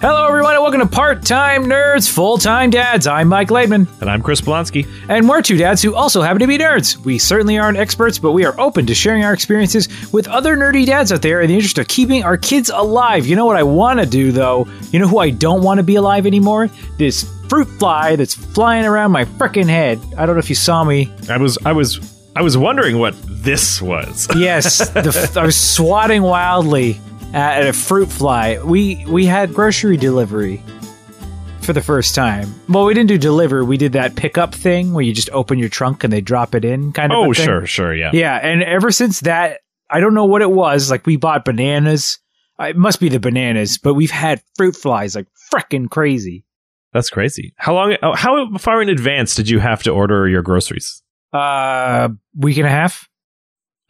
Hello, everyone, and welcome to Part Time Nerds, Full Time Dads. I'm Mike Laidman, And I'm Chris Blonsky. and we're two dads who also happen to be nerds. We certainly aren't experts, but we are open to sharing our experiences with other nerdy dads out there in the interest of keeping our kids alive. You know what I want to do, though? You know who I don't want to be alive anymore? This fruit fly that's flying around my frickin' head. I don't know if you saw me. I was I was I was wondering what this was. Yes, the, I was swatting wildly at a fruit fly. We we had grocery delivery for the first time. Well, we didn't do deliver. We did that pickup thing where you just open your trunk and they drop it in, kind of. oh, a thing. sure, sure, yeah. Yeah, and ever since that, I don't know what it was. Like we bought bananas. Uh, It must be the bananas, but we've had fruit flies like freaking crazy. That's crazy. How long oh, how far in advance did you have to order your groceries? Uh, week and a half.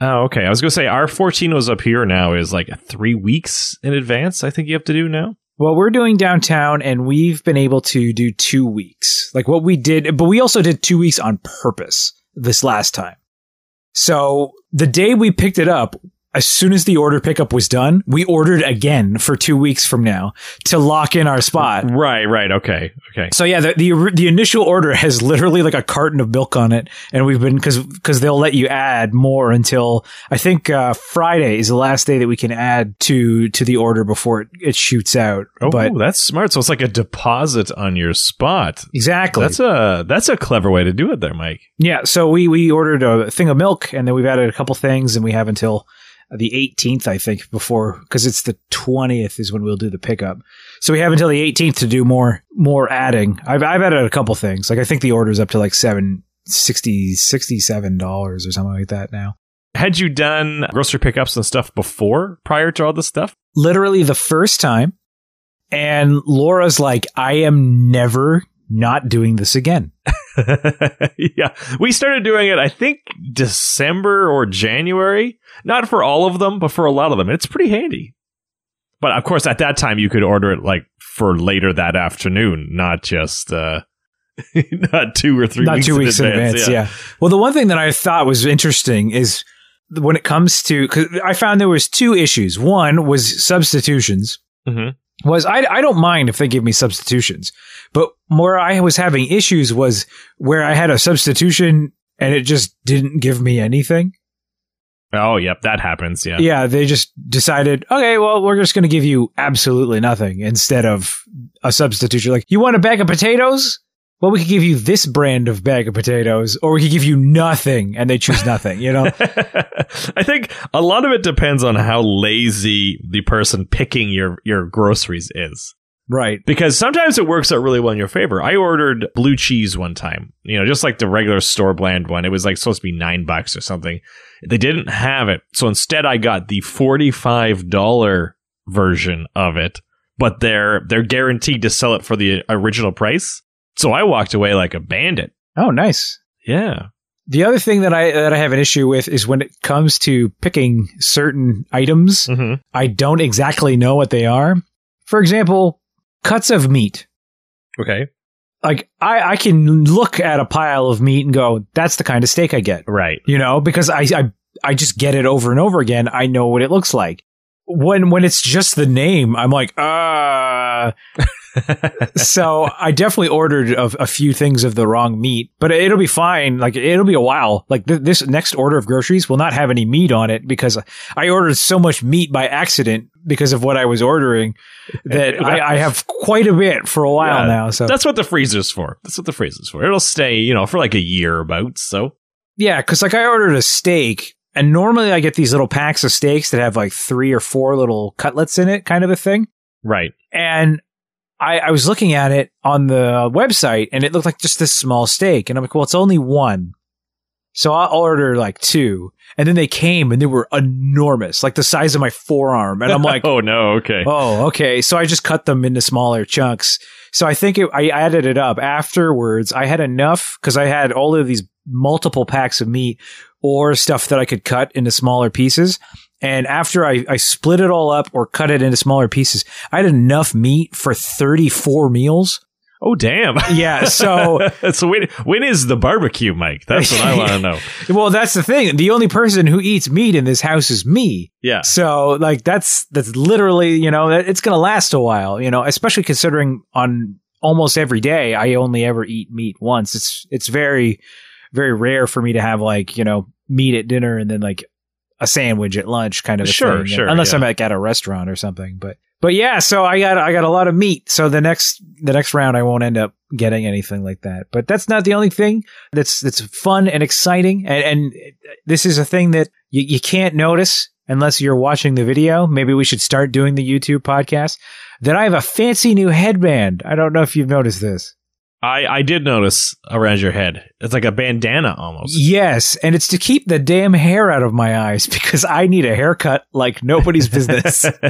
Oh, okay. I was going to say our Fortinos up here now is like 3 weeks in advance I think you have to do now. Well, we're doing downtown and we've been able to do two weeks. Like what we did, but we also did two weeks on purpose this last time. So the day we picked it up, as soon as the order pickup was done, we ordered again for two weeks from now to lock in our spot. Right, right. Okay. Okay. So yeah, the, the the initial order has literally like a carton of milk on it, and we've been because because they'll let you add more until I think uh, Friday is the last day that we can add to to the order before it, it shoots out. Oh, but that's smart. So it's like a deposit on your spot. exactly, That's a that's a clever way to do it there, Mike. Yeah, so we we ordered a thing of milk, and then we've added a couple things, and we have until the 18th, I think, before because it's the 20th is when we'll do the pickup. So we have until the 18th to do more more adding. I've I've added a couple things. Like I think the order's up to like seven sixty sixty seven dollars or something like that now. Had you done grocery pickups and stuff before prior to all this stuff? Literally the first time, and Laura's like, "I am never." Not doing this again. yeah. We started doing it, I think, December or January. Not for all of them, but for a lot of them. It's pretty handy. But of course, at that time, you could order it like for later that afternoon, not just, uh, not two or three not weeks two in weeks in advance. Yeah. Well, the one thing that I thought was interesting is when it comes to because I found there was two issues. One was substitutions. Mhm. Was I I don't mind if they give me substitutions, but where I was having issues was where I had a substitution and it just didn't give me anything. Oh, yep. That happens. Yeah. Yeah, they just decided, okay, well, we're just going to give you absolutely nothing instead of a substitution. Like, you want a bag of potatoes? Well, we could give you this brand of bag of potatoes, or we could give you nothing, and they choose nothing. You know, I think a lot of it depends on how lazy the person picking your, your groceries is. right? because sometimes it works out really well in your favor. I ordered blue cheese one time, you know, just like the regular store brand one. It was like supposed to be nine bucks or something. They didn't have it. So instead I got the $45 version of it, but they're, they're guaranteed to sell it for the original price. So I walked away like a bandit. Oh, nice. Yeah. The other thing that I that I have an issue with is when it comes to picking certain items, hmm I don't exactly know what they are. For example, cuts of meat. Okay. Like I, I can look at a pile of meat and go, "That's the kind of steak I get." Right. you know, because I, I I just get it over and over again. I know what it looks like. When when it's just the name, I'm like, uh so I definitely ordered a, a few things of the wrong meat, but it'll be fine. Like it'll be a while. Like th- this next order of groceries will not have any meat on it because I ordered so much meat by accident because of what I was ordering that I, I have quite a bit for a while Yeah, now. So That's what the freezer's for. That's what the freezer's for. It'll stay, you know, for like a year about. So Yeah, because like I ordered a steak, and normally I get these little packs of steaks that have like three or four little cutlets in it, kind of a thing. right. And I, I was looking at it on the website, and it looked like just this small steak, and I'm like, well, it's only one, so I'll order like two. And then they came, and they were enormous, like the size of my forearm, and I'm like, oh no, okay. Oh, okay. So I just cut them into smaller chunks. So I think it, I added it up afterwards. I had enough because I had all of these multiple packs of meat or stuff that I could cut into smaller pieces. And after I, I split it all up or cut it into smaller pieces, I had enough meat for 34 meals. Oh damn! Yeah, so so when when is the barbecue, Mike? That's what I want to know. well, that's the thing. The only person who eats meat in this house is me. Yeah. So like that's that's literally you know it's gonna last a while. You know, especially considering on almost every day I only ever eat meat once. It's it's very very rare for me to have like you know meat at dinner and then like a sandwich at lunch kind of a Sure, thing. sure, Unless yeah. I'm like at a restaurant or something. But but yeah, so I got I got a lot of meat. So the next the next round I won't end up getting anything like that. But that's not the only thing that's that's fun and exciting. And, and this is a thing that you, you can't notice unless you're watching the video. Maybe we should start doing the YouTube podcast. That I have a fancy new headband. I don't know if you've noticed this. I I did notice around your head. It's like a bandana almost. Yes, and it's to keep the damn hair out of my eyes because I need a haircut like nobody's business.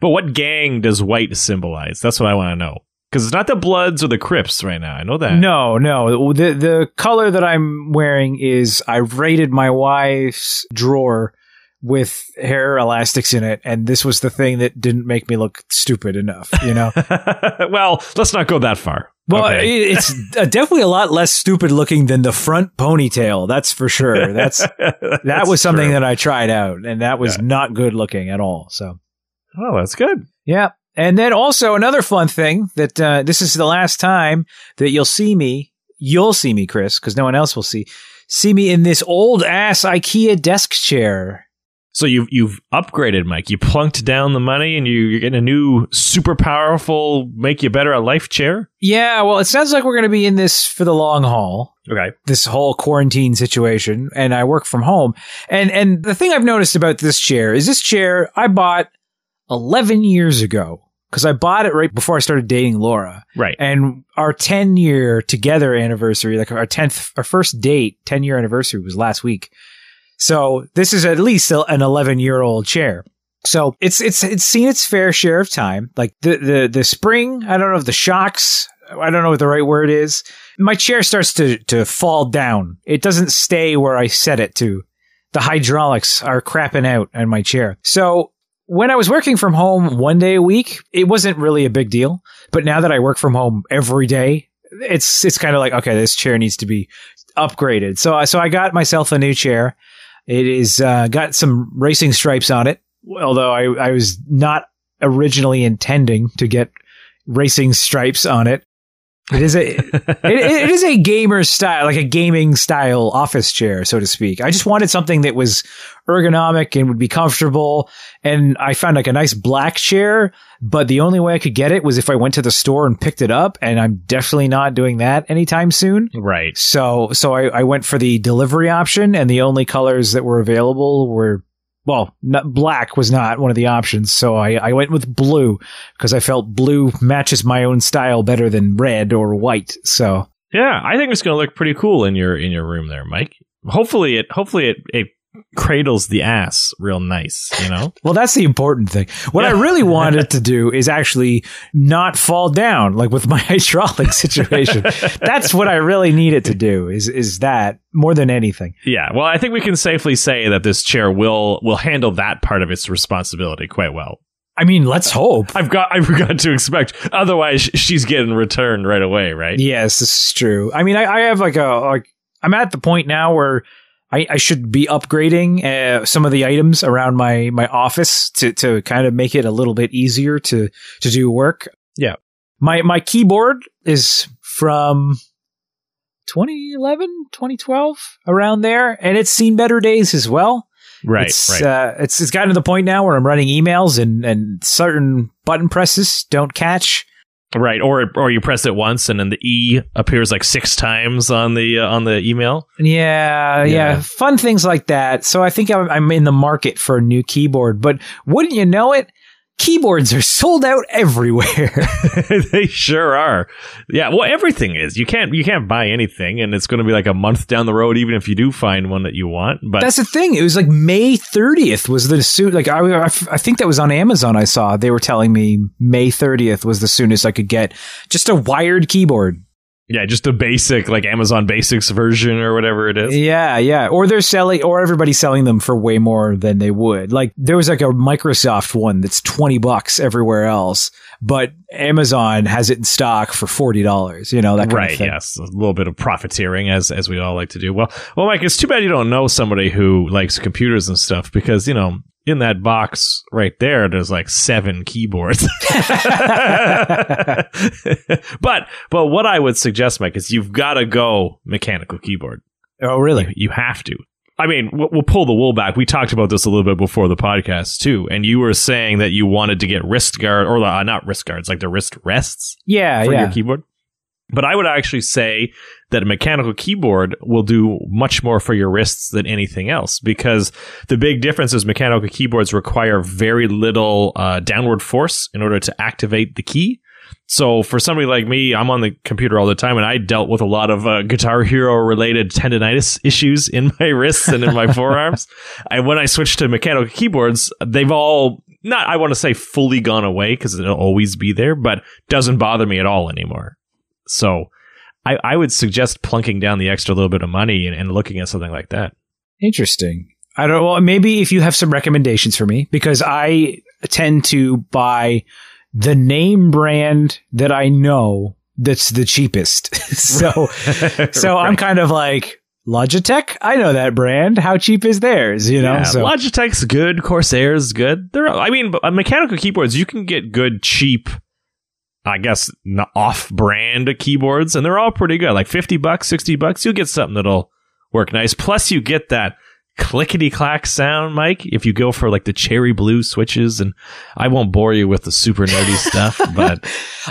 but what gang does white symbolize? That's what I want to know. Because it's not the Bloods or the Crips right now. I know that. no, no. The the color that I'm wearing is I raided my wife's drawer with hair elastics in it, and this was the thing that didn't make me look stupid enough. You know. well, let's not go that far. Well, Okay. it's uh, definitely a lot less stupid looking than the front ponytail. That's for sure. That's that was something that I tried out, and that was Yeah. not good looking at all. So. Oh, that's good. Yeah. And then also another fun thing that uh, this is the last time that you'll see me. You'll see me, Chris, because no one else will see. See me in this old ass IKEA desk chair. So you've you've upgraded, Mike. You plunked down the money, and you, you're getting a new, super powerful, make you better at life chair. Yeah, well, it sounds like we're going to be in this for the long haul. Okay. This whole quarantine situation, and I work from home. And and the thing I've noticed about this chair is this chair I bought 11 years ago because I bought it right before I started dating Laura. Right. and our 10 year together anniversary like our 10th our first date 10 year anniversary was last week so this is at least an 11 year old chair so it's it's it's seen its fair share of time like the the the spring i don't know if the shocks i don't know what the right word is my chair starts to to fall down it doesn't stay where i set it to the hydraulics are crapping out on my chair so when I was working from home one day a week, it wasn't really a big deal. But now that I work from home every day, it's it's kind of like okay, this chair needs to be upgraded. So I- so I got myself a new chair. It is uh, got some racing stripes on it, although I I was not originally intending to get racing stripes on it. It is a it, it is a gamer style, like a gaming style office chair, so to speak. I just wanted something that was ergonomic and would be comfortable. And I found like a nice black chair, but the only way I could get it was if I went to the store and picked it up. And I'm definitely not doing that anytime soon. Right. So, so I, I went for the delivery option and the only colors that were available were, well, black was not one of the options. So I, I went with blue because I felt blue matches my own style better than red or white. So Yeah, I think it's going to look pretty cool in your in your room there, Mike. Hopefully it hopefully it, it cradles the ass real nice, you know? Well, that's the important thing. What I really wanted to do is actually not fall down, like with my hydraulic situation. that's what I really needed to do. Is is that more than anything? yeah. Well, I think we can safely say that this chair will will handle that part of its responsibility quite well. I mean, let's hope. I've got I've got to expect. Otherwise, she's getting returned right away, right? Yes, this is true. I mean, I, I have like a like I'm at the point now where I, I should be upgrading uh, some of the items around my my office to to kind of make it a little bit easier to to do work. Yeah. My my keyboard is from 2011, 2012, around there, and it's seen better days as well. Right. it's, right. Uh, it's it's gotten to the point now where I'm running emails and and certain button presses don't catch. Right. Or or you press it once and then the E appears like six times on the uh, on the email. Yeah, yeah, Yeah. fun things like that. So I think I'm, I'm in the market for a new keyboard. But wouldn't you know it? Keyboards are sold out everywhere. they sure are. Yeah, well, everything is. You can't you can't buy anything, and it's going to be like a month down the road, even if you do find one that you want. But That's the thing. It was like May 30th was the soon. Like I, I, I think that was on Amazon. I saw they were telling me May 30th was the soonest I could get just a wired keyboard. Yeah, just the basic like Amazon Basics version or whatever it is. Yeah, yeah. Or they're selling, or everybody's selling them for way more than they would. Like there was like a Microsoft one that's twenty bucks everywhere else, but Amazon has it in stock for forty dollars. You know that kind right? of thing. Yes, a little bit of profiteering as as we all like to do. Well, well, Mike, it's too bad you don't know somebody who likes computers and stuff because you know in that box right there, there's like seven keyboards. but but what I would suggest, Mike, is you've got to go mechanical keyboard. Oh, really? You, have to. I mean, we'll, we'll pull the wool back. We talked about this a little bit before the podcast too, and you were saying that you wanted to get wrist guard or uh, not wrist guards, like the wrist rests Yeah, for yeah. your keyboard. But I would actually say that a mechanical keyboard will do much more for your wrists than anything else because the big difference is mechanical keyboards require very little uh, downward force in order to activate the key. So for somebody like me, I'm on the computer all the time, and I dealt with a lot of uh, Guitar Hero related tendonitis issues in my wrists and in my forearms. And when I switched to mechanical keyboards, they've all not I want to say fully gone away because it'll always be there, but doesn't bother me at all anymore. So I, I would suggest plunking down the extra little bit of money and, and looking at something like that. Interesting. I don't. Well, maybe if you have some recommendations for me, because I tend to buy the name brand that I know that's the cheapest. so, so I'm kind of like Logitech. I know that brand. How cheap is theirs? You know. Yeah, so Logitech's good, Corsair's good. They're, I mean, uh, mechanical keyboards you can get good, cheap, I guess, off-brand keyboards, and they're all pretty good. Like fifty bucks, sixty bucks, you'll get something that'll work nice. Plus, you get that clickety clack sound, Mike. If you go for like the cherry blue switches, and I won't bore you with the super nerdy stuff, but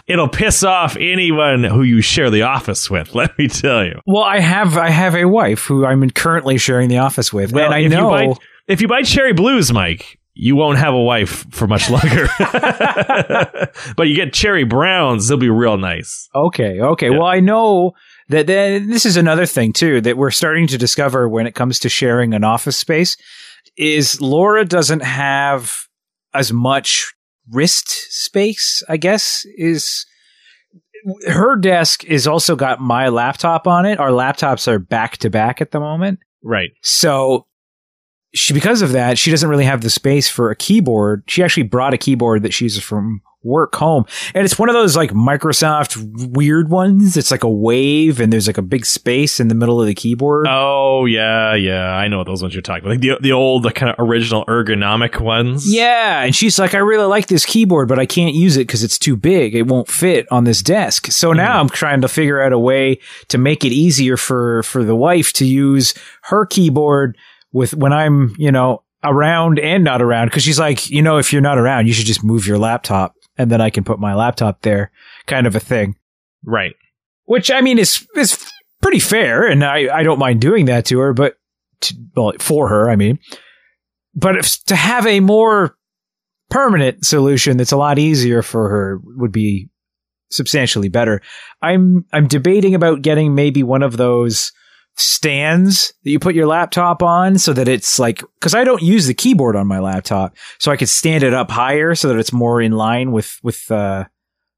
it'll piss off anyone who you share the office with. Let me tell you. well, I have I have a wife who I'm currently sharing the office with, and I if know. you buy, if you buy cherry blues, Mike, you won't have a wife for much longer. but you get cherry browns, they'll be real nice. Okay, okay. Yeah. Well, I know that then this is another thing too that we're starting to discover when it comes to sharing an office space is Laura doesn't have as much wrist space, I guess, is her desk is also got my laptop on it. Our laptops are back to back at the moment. Right. So she because of that, she doesn't really have the space for a keyboard. She actually brought a keyboard that she uses from work home. And it's one of those like Microsoft weird ones. It's like a wave and there's like a big space in the middle of the keyboard. Oh yeah, yeah. I know what those ones you're talking about. Like the the old, the kind of original ergonomic ones. Yeah, and she's like, I really like this keyboard, but I can't use it because it's too big. It won't fit on this desk. So hmm. now I'm trying to figure out a way to make it easier for for the wife to use her keyboard with when I'm, you know, around and not around. Because she's like, you know, if you're not around, you should just move your laptop, and then I can put my laptop there, kind of a thing. Right. Which I mean is is pretty fair, and I I don't mind doing that to her, but to, well for her, I mean, but if, to have a more permanent solution that's a lot easier for her would be substantially better. I'm I'm debating about getting maybe one of those stands that you put your laptop on so that it's like cuz I don't use the keyboard on my laptop so I could stand it up higher so that it's more in line with with uh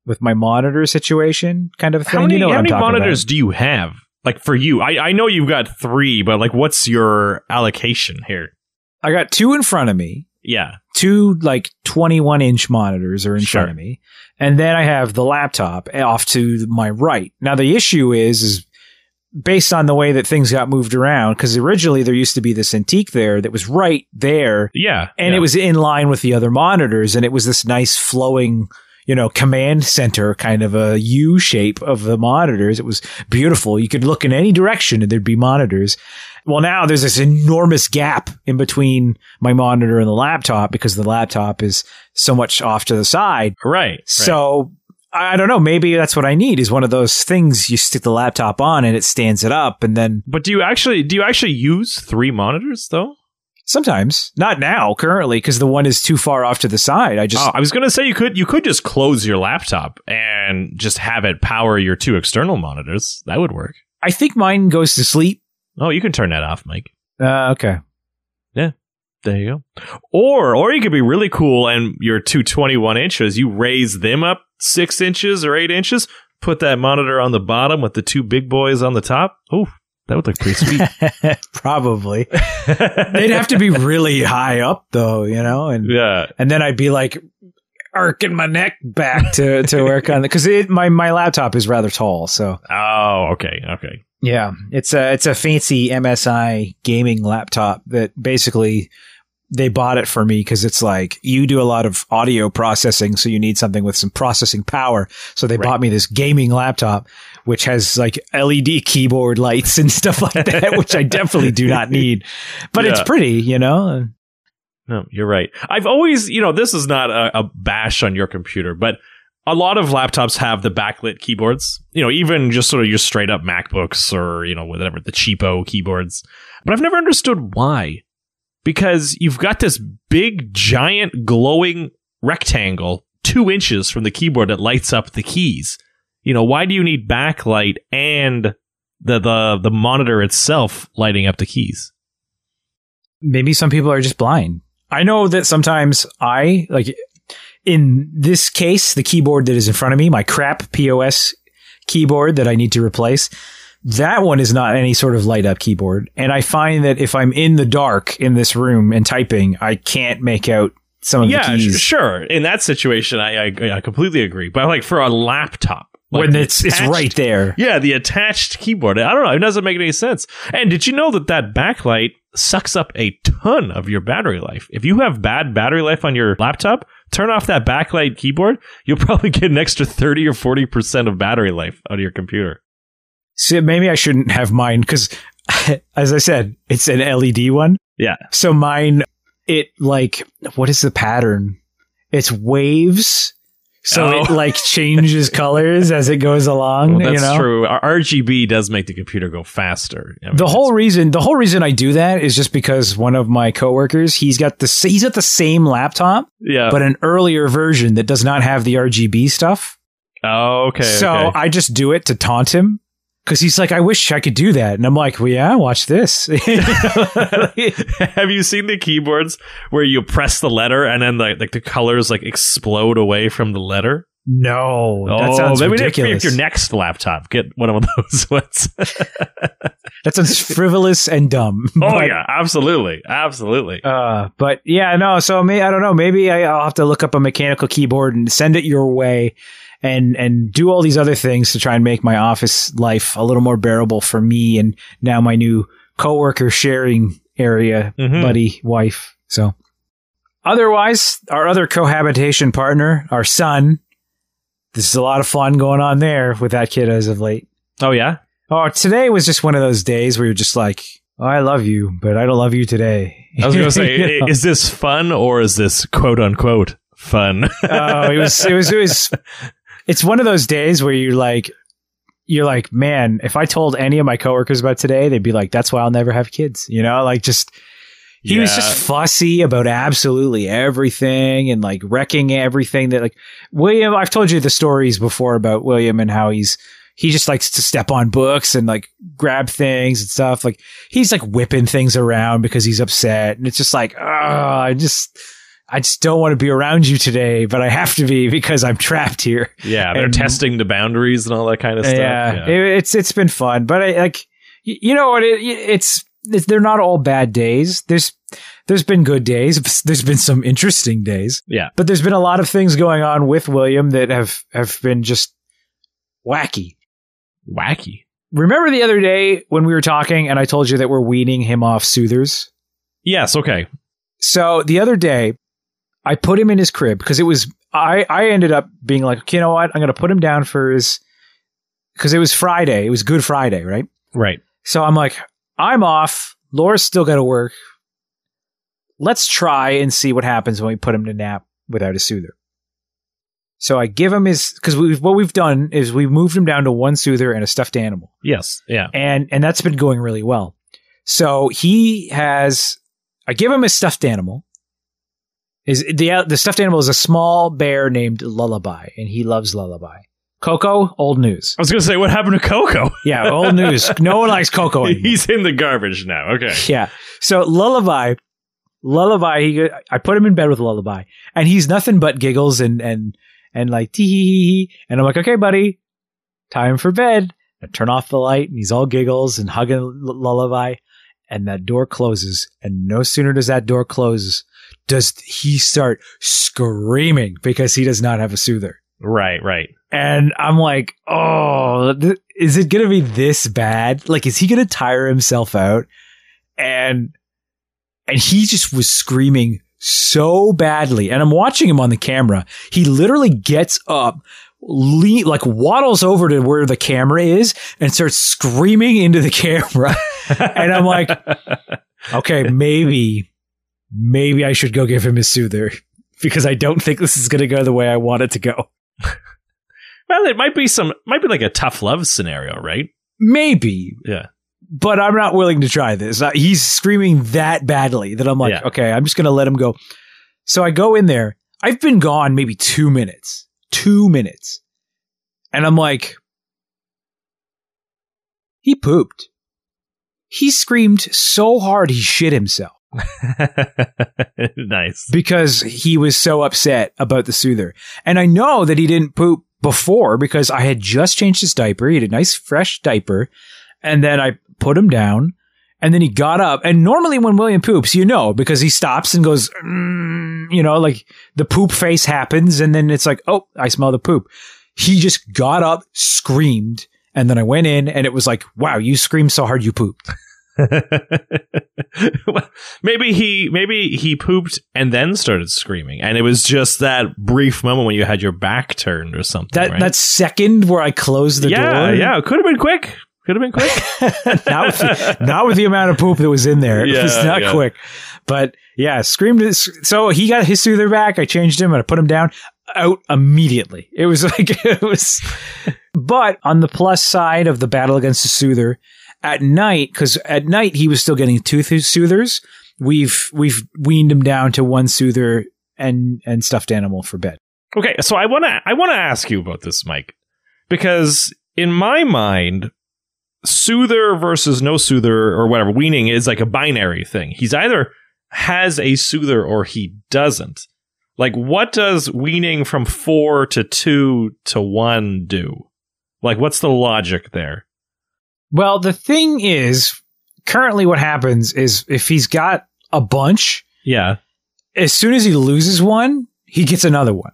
with my monitor situation kind of thing. How many, you know what how many monitors about. do you have? Like for you, I, I know you've got three, but like, what's your allocation here? I got two in front of me. Yeah. two like 21 inch monitors are in Sure. front of me and then i have the laptop off to my right now the issue is is based on the way that things got moved around because originally there used to be this antique there that was right there Yeah. and yeah. it was in line with the other monitors and it was this nice flowing you know command center kind of a u shape of the monitors it was beautiful you could look in any direction and there'd be monitors well now there's this enormous gap in between my monitor and the laptop because the laptop is so much off to the side right. right. I don't know. Maybe that's what I need is one of those things you stick the laptop on and it stands it up. And then But do you actually do you actually use three monitors though? sometimes, not now, currently, because the one is too far off to the side. I just, Oh, I was gonna say you could you could just close your laptop and just have it power your two external monitors. That would work. I think mine goes to sleep. Oh, you can turn that off, Mike. Uh, okay. There you go. Or or you could be really cool and your two twenty one inches, you raise them up six inches or eight inches, put that monitor on the bottom with the two big boys on the top. Oh, that would look pretty sweet. Probably. They'd have to be really high up though, you know, and yeah. and then I'd be like arcing my neck back to to work on it because my my laptop is rather tall. So Oh, okay, okay. yeah, it's a it's a fancy MSI gaming laptop that basically they bought it for me because it's like you do a lot of audio processing, so you need something with some processing power. So they Right. bought me this gaming laptop, which has like LED keyboard lights and stuff like that, which I definitely do not need. But it's pretty, you know. No, you're right. I've always, you know, this is not a, a bash on your computer, but a lot of laptops have the backlit keyboards. You know, even just sort of your straight up MacBooks or, you know, whatever, the cheapo keyboards. But I've never understood why. Because you've got this big, giant, glowing rectangle two inches from the keyboard that lights up the keys. You know, why do you need backlight and the, the, the monitor itself lighting up the keys? maybe some people are just blind. I know that sometimes I like in this case, the keyboard that is in front of me, my crap POS keyboard that I need to replace, that one is not any sort of light up keyboard. And I find that if I'm in the dark in this room and typing, I can't make out some of yeah, the keys. sure. In that situation, I, I I completely agree. But like for a laptop, like when it's it's right there. Yeah, the attached keyboard. I don't know. It doesn't make any sense. And did you know that that backlight sucks up a ton of your battery life? If you have bad battery life on your laptop, turn off that backlight keyboard. You'll probably get an extra thirty or forty percent of battery life out of your computer. So maybe I shouldn't have mine because, as I said, it's an LED one. Yeah. So mine, it like, what is the pattern? It's waves. So Oh. it like changes colors as it goes along. Well, that's you know? true. R- RGB does make the computer go faster. I mean, The whole reason, the whole reason I do that is just because one of my coworkers, he's got the he's got the same laptop, yeah. but an earlier version that does not have the RGB stuff. oh, okay. so okay. I just do it to taunt him because he's like, I wish I could do that, and I'm like, Well, yeah, watch this. Have you seen the keyboards where you press the letter and then like like the colors like explode away from the letter? no, that sounds Oh, maybe if- ridiculous. Your next laptop, get one of those ones. that sounds frivolous and dumb. oh But, yeah, absolutely, absolutely. Uh, but yeah, no. So may I don't know. Maybe I, I'll have to look up a mechanical keyboard and send it your way, and and do all these other things to try and make my office life a little more bearable for me and now my new coworker sharing area, Mhm. buddy, wife. So otherwise, our other cohabitation partner, our son. This is a lot of fun going on there with that kid as of late. Oh yeah. Oh, today was just one of those days where you're just like, oh, I love you, but I don't love you today. I was gonna say, You know? is this fun or is this quote unquote fun? oh, it was, it was, it was, it's one of those days where you're like, you're like, man, if I told any of my coworkers about today, they'd be like, that's why I'll never have kids. You know, like just, he was just fussy about absolutely everything and like wrecking everything that like William, I've told you the stories before about William and how he's, he just likes to step on books and like grab things and stuff. Like he's like whipping things around because he's upset. And it's just like, oh, I just, I just don't want to be around you today, but I have to be because I'm trapped here. yeah, they're And- testing the boundaries and all that kind of stuff. Yeah, It, it's it's been fun, but I like you know what? It, it's, it's they're not all bad days. There's there's been good days. There's been some interesting days. Yeah. but there's been a lot of things going on with William that have have been just wacky. Wacky. Remember the other day when we were talking and I told you that we're weaning him off soothers? Yes. Okay. So the other day, I put him in his crib because it was I. I ended up being like, you know what? I'm going to put him down for his because it was Friday. It was Good Friday, right? Right. So I'm like, I'm off. Laura's still got to work. Let's try and see what happens when we put him to nap without a soother. So I give him his because we've what we've done is we've moved him down to one soother and a stuffed animal Yes. Yeah. and and that's been going really well. So he has, I give him a stuffed animal. Is the uh, the stuffed animal is a small bear named Lullaby, and he loves Lullaby. Coco, old news. I was gonna say, what happened to Coco? Yeah, old news. No one likes Coco anymore. He's in the garbage now. Okay. Yeah. So Lullaby, Lullaby. He, I put him in bed with Lullaby, and he's nothing but giggles and and and like tee hee hee hee. And I'm like, okay, buddy, time for bed. I turn off the light and he's all giggles and hugging l- lullaby. And that door closes. And no sooner does that door close, does he start screaming because he does not have a soother. Right, right. And I'm like, oh, th- is it going to be this bad? Like, is he going to tire himself out? And, and he just was screaming so badly. And I'm watching him on the camera. He literally gets up, le- like waddles over to where the camera is and starts screaming into the camera. and I'm like, okay, maybe, maybe I should go give him his soother because I don't think this is going to go the way I want it to go. well, it might be some, might be like a tough love scenario, right? Maybe, Yeah. but I'm not willing to try this. He's screaming that badly that I'm like, Yeah. okay, I'm just going to let him go. So I go in there. I've been gone maybe two minutes, two minutes. And I'm like, he pooped. He screamed so hard he shit himself nice. because he was so upset about the soother. And I know that he didn't poop before because I had just changed his diaper. He had a nice fresh diaper. And then I put him down and then he got up. And normally when William poops, you know, because he stops and goes, mm, you know, like the poop face happens. And then it's like, oh, I smell the poop. He just got up, screamed. And then I went in and it was like, wow, you screamed so hard you pooped. Well, maybe he maybe he pooped and then started screaming, and it was just that brief moment when you had your back turned or something. That, right? that second where I closed the yeah, door. yeah. It could have been quick. Could have been quick. not, with the, not with the amount of poop that was in there. it was not yeah. quick. But yeah, screamed. So he got his soother back. I changed him and I put him down out immediately. It was like, it was. But on the plus side of the battle against the soother, at night, because at night he was still getting two th- soothers, we've, we've weaned him down to one soother and, and stuffed animal for bed. Okay, so I want to I want to ask you about this, Mike, because in my mind, soother versus no soother or whatever weaning is like a binary thing. He's either has a soother or he doesn't. Like, what does weaning from four to two to one do? Like, what's the logic there? Well, the thing is, currently what happens is if he's got a bunch, Yeah. as soon as he loses one, he gets another one.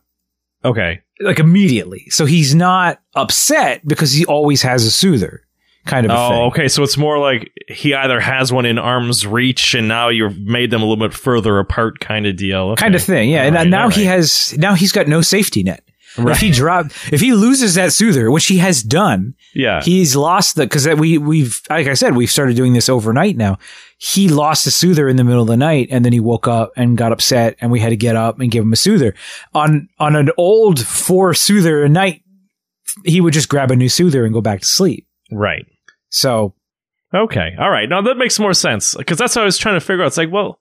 Okay. Like immediately. So he's not upset because he always has a soother kind of Oh, okay. So it's more like he either has one in arm's reach, and now you've made them a little bit further apart, kind of deal. Okay. Kind of thing. Yeah. All and right, now all he right. has, now he's got no safety net. Right. If he drop, if he loses that soother, which he has done, Yeah. he's lost the, cause we, we've, like I said, we've started doing this overnight now. He lost a soother in the middle of the night and then he woke up and got upset and we had to get up and give him a soother. On, on an old four soother a night, he would just grab a new soother and go back to sleep. right. So Okay. All right. Now that makes more sense because that's what I was trying to figure out. It's like, well,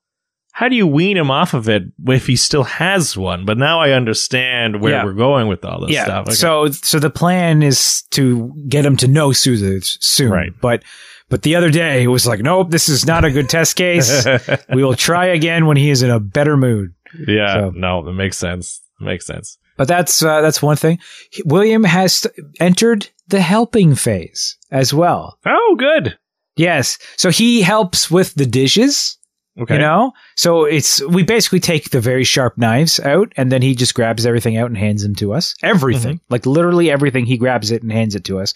how do you wean him off of it if he still has one? But now I understand where Yeah. we're going with all this yeah. stuff. Okay. So so the plan is to get him to know soothers soon. Right. But but the other day it was like, nope, this is not a good test case. we will try again when he is in a better mood. yeah. So- No, that makes sense. makes sense. But that's uh, that's one thing. William has st- entered the helping phase as well. Oh, good. Yes. So he helps with the dishes. Okay. You know, so it's we basically take the very sharp knives out, and then he just grabs everything out and hands them to us. Everything, Mm-hmm. like literally everything, he grabs it and hands it to us.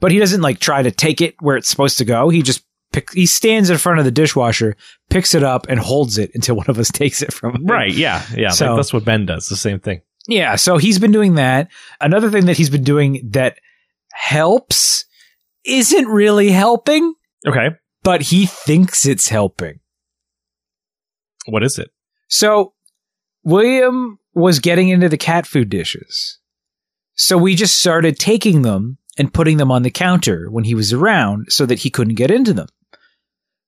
But he doesn't like try to take it where it's supposed to go. He just pick, he stands in front of the dishwasher, picks it up, and holds it until one of us takes it from him. Right. Yeah. Yeah. So- like, that's what Ben does. The same thing. Yeah. So he's been doing that. Another thing that he's been doing that helps isn't really helping, Okay. but he thinks it's helping. What is it? So William was getting into the cat food dishes. So we just started taking them and putting them on the counter when he was around so that he couldn't get into them.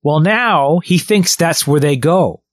Well, now he thinks that's where they go.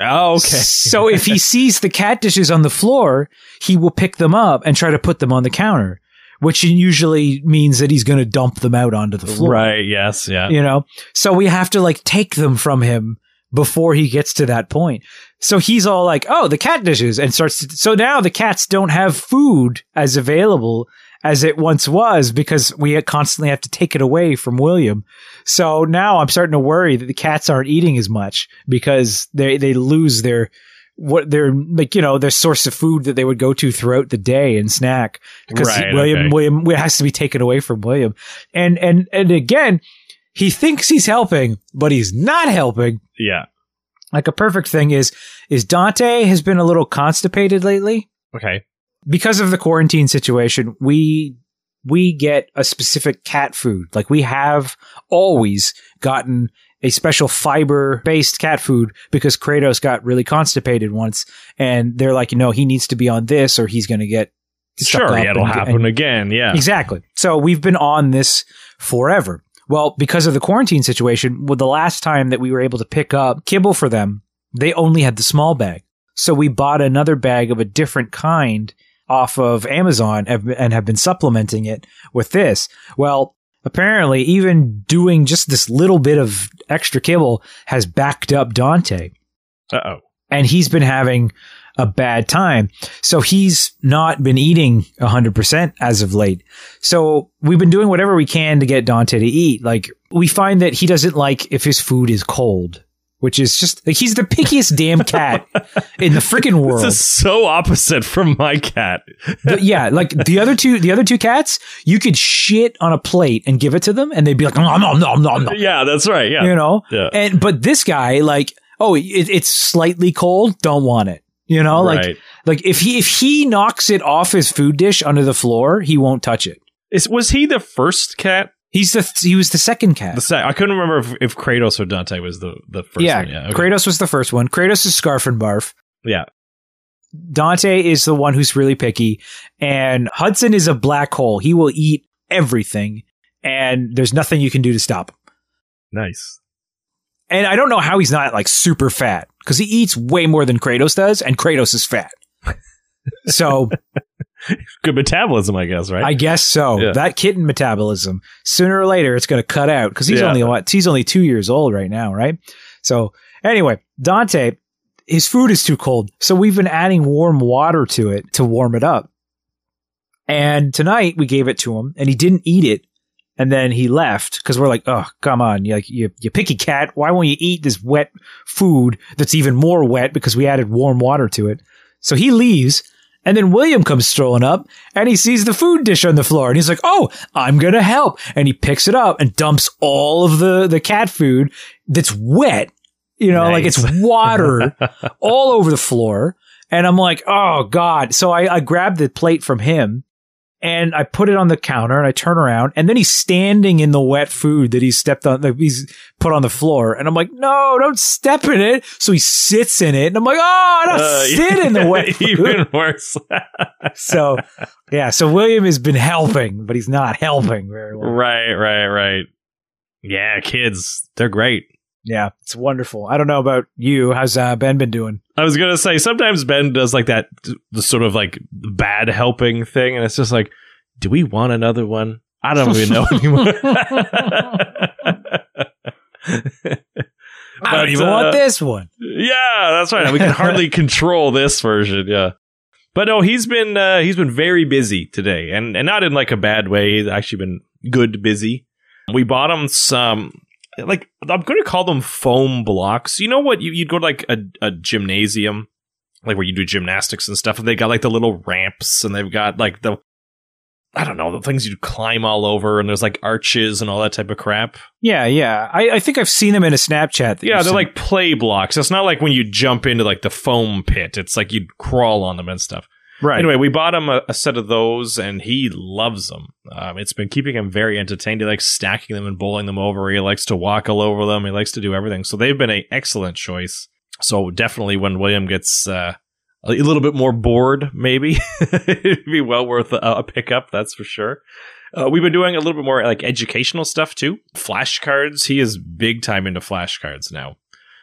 Oh, okay. so if he sees the cat dishes on the floor, he will pick them up and try to put them on the counter, which usually means that he's going to dump them out onto the floor. Right. Yes. Yeah. You know, so we have to like take them from him before he gets to that point. So he's all like, "Oh, the cat dishes," and starts. To, so now the cats don't have food as available as it once was because we constantly have to take it away from William. So now I'm starting to worry that the cats aren't eating as much because they they lose their what their like you know their source of food that they would go to throughout the day and snack because Right, William okay. William it has to be taken away from William and and and again he thinks he's helping but he's not helping Yeah. like a perfect thing is is Dante has been a little constipated lately Okay. because of the quarantine situation, we we get a specific cat food. Like we have always gotten a special fiber based cat food because Kratos got really constipated once and they're like, you know, he needs to be on this or he's going to get Sure. Yeah, it'll and- happen and- again. Yeah. Exactly. So we've been on this forever. Well, because of the quarantine situation, well, the last time that we were able to pick up kibble for them, they only had the small bag. So we bought another bag of a different kind off of Amazon and and have been supplementing it with this. Well, apparently, even doing just this little bit of extra kibble has backed up Dante Uh oh. And he's been having a bad time. So he's not been eating 100% as of late. So we've been doing whatever we can to get Dante to eat. Like we find that he doesn't like if his food is cold, which is just like he's the pickiest damn cat in the freaking world. This is so opposite from my cat. Yeah, like the other two, the other two cats, you could shit on a plate and give it to them, and they'd be like, "Nom nom nom nom nom," Yeah, that's right. Yeah. you know. Yeah. And but this guy, like, oh, it, it's slightly cold, don't want it. You know, like right. Like if he if he knocks it off his food dish under the floor, he won't touch it. Is, was he the first cat? He's the he was the second cat. The se- I couldn't remember if, if Kratos or Dante was the, the first yeah, one. Yeah. okay. Kratos was the first one. Kratos is Scarf and Barf. Yeah. Dante is the one who's really picky, and Hudson is a black hole. He will eat everything, and there's nothing you can do to stop him. Nice. And I don't know how he's not like super fat because he eats way more than Kratos does, and Kratos is fat. so Good metabolism, I guess, right? I guess so. Yeah. That kitten metabolism, sooner or later, it's going to cut out because he's Yeah. only what? He's only two years old right now, right? So anyway, Dante, his food is too cold, so we've been adding warm water to it to warm it up. And tonight we gave it to him, and he didn't eat it. And then he left because we're like, oh, come on, you like you, you picky cat. Why won't you eat this wet food that's even more wet because we added warm water to it? So he leaves, and then William comes strolling up, and he sees the food dish on the floor, and he's like, oh, I'm gonna help, and he picks it up and dumps all of the the cat food that's wet, you know, like it's water all over the floor. And I'm like, oh God. So I, I grabbed the plate from him and I put it on the counter and I turn around and then he's standing in the wet food that he stepped on, that he's put on the floor. And I'm like, no, don't step in it. So he sits in it and I'm like, oh, I don't Uh, sit in the wet food. Even worse. so yeah. So William has been helping, but he's not helping very well. right, right, right. Yeah, kids, they're great. Yeah. It's wonderful. I don't know about you. How's uh, Ben been doing? I was gonna say sometimes Ben does like that, the sort of like bad helping thing, and it's just like, do we want another one? I don't even know anymore. I don't even uh, want this one. Yeah, that's right. We can hardly control this version. Yeah, but no, he's been uh, he's been very busy today, and and not in like a bad way. He's actually been good busy. We bought him some like I'm going to call them foam blocks. You know what? You, you'd go to like a, a gymnasium, like where you do gymnastics and stuff, and they got like the little ramps, and they've got like the I don't know the things you climb all over, and there's like arches and all that type of crap. Yeah, yeah. I, I think I've seen them in a Snapchat. that Yeah, they're sent. like play blocks. It's not like when you jump into like the foam pit. It's like you'd crawl on them and stuff. Right. Anyway, we bought him a, a set of those, and he loves them. Um, it's been keeping him very entertained. He likes stacking them and bowling them over. He likes to walk all over them. He likes to do everything. So they've been an excellent choice. So definitely, when William gets uh, a little bit more bored, maybe it'd be well worth a, a pickup. That's for sure. Uh, we've been doing a little bit more like educational stuff too. Flashcards. He is big time into flashcards now.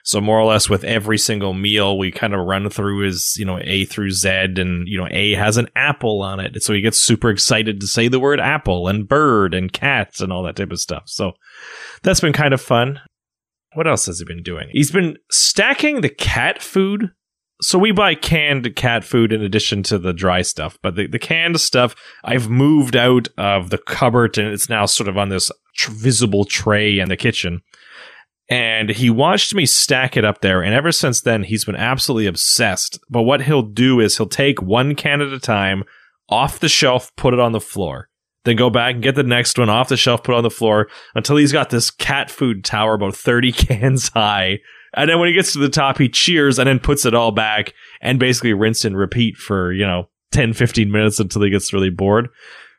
So more or less with every single meal, we kind of run through his, you know, A through Z and, you know, A has an apple on it. So he gets super excited to say the word apple and bird and cat and all that type of stuff. So that's been kind of fun. What else has he been doing? He's been stacking the cat food so we buy canned cat food in addition to the dry stuff, but the, the canned stuff I've moved out of the cupboard and it's now sort of on this visible tray in the kitchen. And he watched me stack it up there, and ever since then he's been absolutely obsessed. But what he'll do is he'll take one can at a time off the shelf, put it on the floor, then go back and get the next one off the shelf, put on the floor until he's got this cat food tower about 30 cans high and then when he gets to the top, he cheers and then puts it all back and basically rinse and repeat for, you know, 10, 15 minutes until he gets really bored.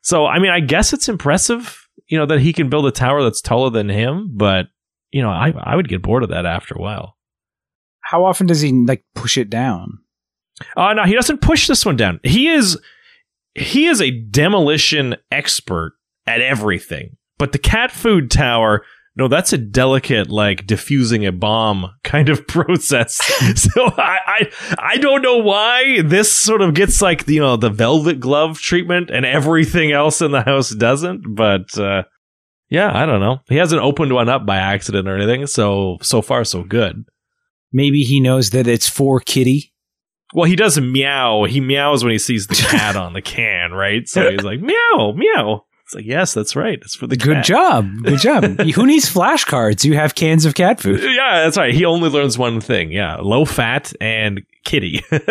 So, I mean, I guess it's impressive, you know, that he can build a tower that's taller than him, but, you know, I, I would get bored of that after a while. How often does he like push it down? Uh, no, he doesn't push this one down. He is, he is a demolition expert at everything. But the cat food tower no, that's a delicate, like diffusing a bomb kind of process. so I, I, I don't know why this sort of gets like you know the velvet glove treatment, and everything else in the house doesn't. But uh, yeah, I don't know. He hasn't opened one up by accident or anything. So so far so good. Maybe he knows that it's for Kitty. Well, he does meow. He meows when he sees the cat on the can, right? So he's like meow, meow. It's like, yes, that's right. It's for the Good cat. job. Good job. Who needs flashcards? You have cans of cat food. Yeah, that's right. He only learns one thing. Yeah, low fat and kitty. and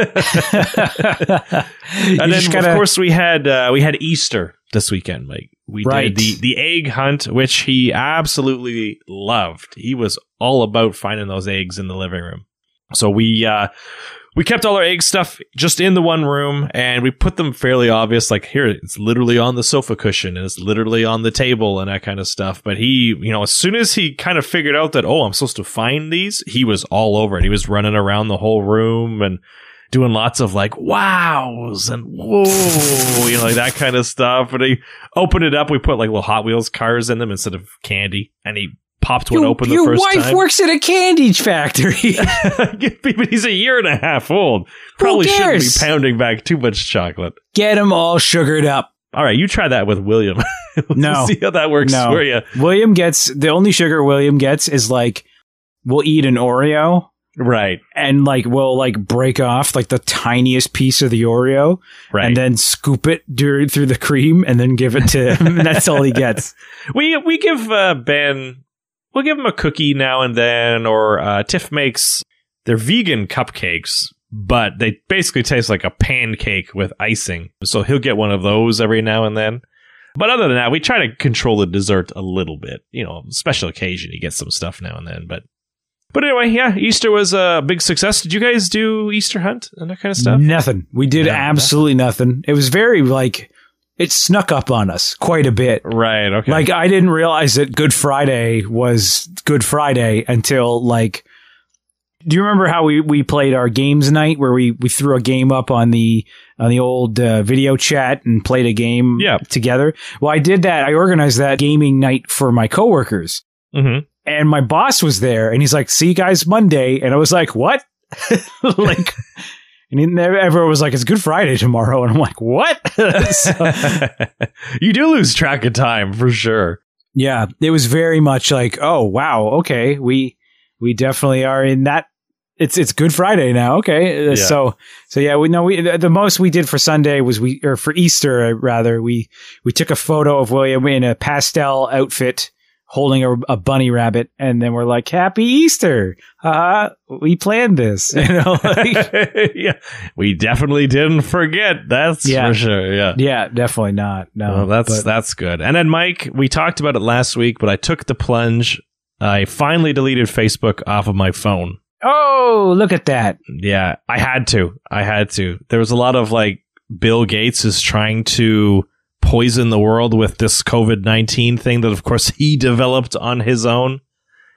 then, gotta- of course, we had uh, we had Easter this weekend. Like we Right. did the the egg hunt, which he absolutely loved. He was all about finding those eggs in the living room. So we uh, we kept all our egg stuff just in the one room, and we put them fairly obvious. Like here, it's literally on the sofa cushion, and it's literally on the table, and that kind of stuff. But he, you know, as soon as he kind of figured out that oh, I'm supposed to find these, he was all over it. He was running around the whole room and doing lots of like wows and whoa, you know, like that kind of stuff. And he opened it up. We put like little Hot Wheels cars in them instead of candy, and he popped one Your- open the your wife works at a candy factory. but he's a year and a half old. Probably shouldn't be pounding back too much chocolate. Get them all sugared up. All right, you try that with William. No. see how that works No. for you. William gets the only sugar William gets is like we'll eat an Oreo Right, and like we'll like break off like the tiniest piece of the Oreo right. and then scoop it through the cream and then give it to him. and that's all he gets. we we give uh, Ben, we'll give him a cookie now and then, or uh, Tiff makes they're vegan cupcakes, but they basically taste like a pancake with icing. So he'll get one of those every now and then. But other than that, we try to control the dessert a little bit. You know, special occasion, you get some stuff now and then. But but anyway, yeah, Easter was a big success. Did you guys do Easter hunt and that kind of stuff? Nothing. We did absolutely nothing. It was very like it snuck up on us quite a bit. Right. Okay. Like I didn't realize that Good Friday was Good Friday until like. Do you remember how we, we played our games night where we, we threw a game up on the on the old uh, video chat and played a game Yeah. together? Well, I did that. I organized that gaming night for my coworkers, hmm and my boss was there, and he's like, "See you guys Monday," and I was like, "What?" like, and everyone was like, "It's Good Friday tomorrow," and I'm like, "What?" So- you do lose track of time for sure. Yeah, it was very much like, oh wow, okay, we we definitely are in that. It's it's Good Friday now, okay. Uh, Yeah. So so yeah, we know we the most we did for Sunday was we or for Easter uh, rather we we took a photo of William in a pastel outfit holding a, a bunny rabbit, and then we're like, Happy Easter! Uh, we planned this, you know. like- yeah, we definitely didn't forget. That's Yeah. for sure. Yeah. yeah, definitely not. No, well, that's but- that's good. And then Mike, we talked about it last week, but I took the plunge. I finally deleted Facebook off of my phone. oh, look at that. Yeah, I had to. I had to. There was a lot of like Bill Gates is trying to poison the world with this COVID 19 thing that, of course, he developed on his own,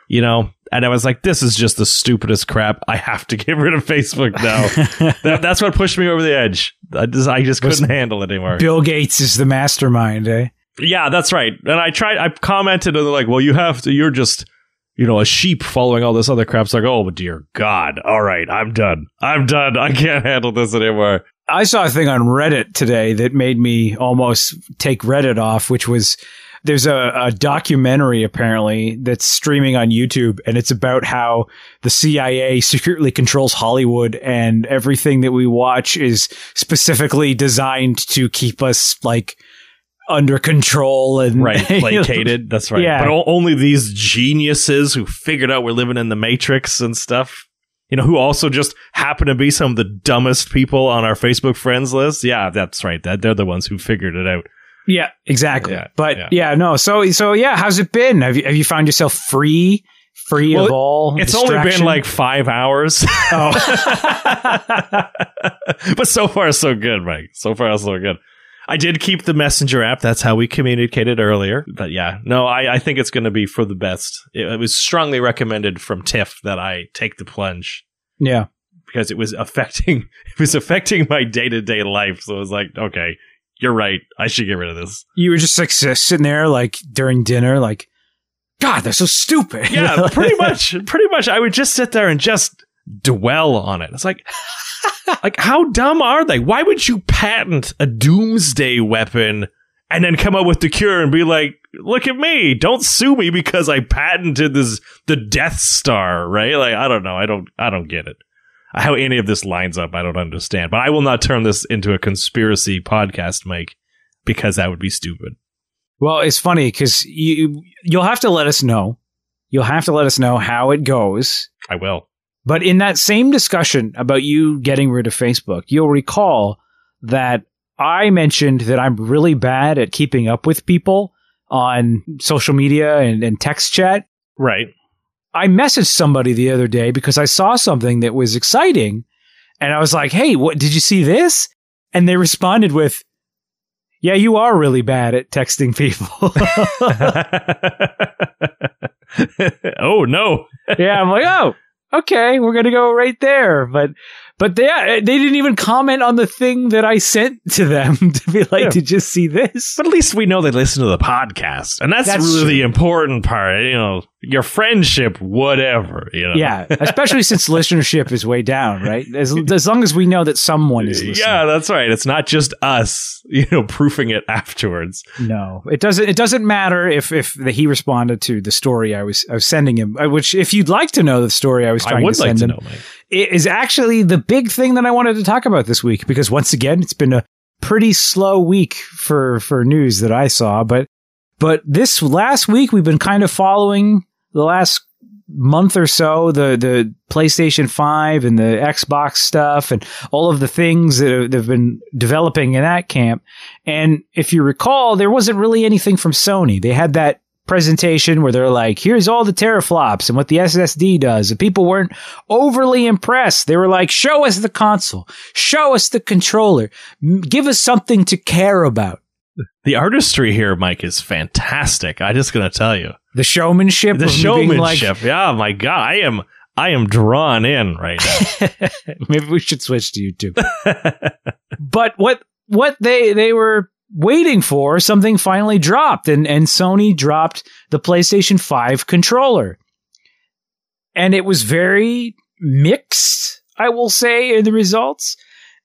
you know? And I was like, this is just the stupidest crap. I have to get rid of Facebook now. that, that's what pushed me over the edge. I just, I just couldn't handle it anymore. Bill Gates is the mastermind, eh? Yeah, that's right. And I tried, I commented and they're like, well, you have to, you're just, you know, a sheep following all this other crap. It's like, oh, dear God. All right, I'm done. I'm done. I can't handle this anymore. I saw a thing on Reddit today that made me almost take Reddit off, which was there's a, a, documentary apparently that's streaming on YouTube, and it's about how the CIA secretly controls Hollywood, and everything that we watch is specifically designed to keep us like under control and right placated. That's right. Yeah. But only these geniuses who figured out we're living in the Matrix and stuff. You know, who also just happen to be some of the dumbest people on our Facebook friends list. Yeah, that's right. That they're the ones who figured it out. Yeah, exactly. Yeah, but yeah. yeah. no. So so yeah, how's it been? Have you have you found yourself free? Free well, of all. It's only been like five hours. Oh. but so far so good, Mike. So far so good. I did keep the messenger app. That's how we communicated earlier. But yeah, no, I, I think it's going to be for the best. It, it, was strongly recommended from Tiff that I take the plunge. Yeah, because it was affecting it was affecting my day to day life. So I was like, okay, you're right. I should get rid of this. You were just like sitting there, like during dinner, like, God, they're so stupid. Yeah, pretty much. Pretty much. I would just sit there and just dwell on it. It's like, like how dumb are they? Why would you patent a doomsday weapon and then come up with the cure and be like, look at me, don't sue me because I patented this the Death Star, right? Like I don't know, I don't I don't get it. How any of this lines up, I don't understand. But I will not turn this into a conspiracy podcast, Mike, because that would be stupid. Well, it's funny because you you'll have to let us know. You'll have to let us know how it goes. I will. But in that same discussion about you getting rid of Facebook, you'll recall that I mentioned that I'm really bad at keeping up with people on social media and, and text chat. Right. I messaged somebody the other day because I saw something that was exciting and I was like, Hey, what did you see this? And they responded with, Yeah, you are really bad at texting people. oh no. yeah, I'm like, oh, okay, we're gonna go right there. But but they uh, they didn't even comment on the thing that I sent to them to be like, yeah. did you see this? But at least we know they listen to the podcast, and that's, that's really true. the important part. You know, your friendship, whatever. You know? Yeah, especially since listenership is way down, right? As as long as we know that someone is listening. Yeah, that's right. It's not just us, you know, proofing it afterwards. No, it doesn't. It doesn't matter if if the, he responded to the story I was I was sending him. Uh, which, if you'd like to know the story I was trying I would to send like to him, know, Mike. it is actually the big thing that I wanted to talk about this week because once again, it's been a pretty slow week for for news that I saw, but but this last week we've been kind of following the last month or so the the PlayStation 5 and the Xbox stuff and all of the things that have, that have been developing in that camp. And if you recall, there wasn't really anything from Sony. They had that presentation where they're like, here's all the teraflops and what the SSD does. And people weren't overly impressed. They were like, show us the console, show us the controller, give us something to care about. The artistry here, Mike, is fantastic. I just gonna tell you the showmanship. The showmanship. Like, yeah, my God, I am I am drawn in right now. Maybe we should switch to YouTube. but what what they they were waiting for, something finally dropped, and and Sony dropped the PlayStation Five controller, and it was very mixed. I will say in the results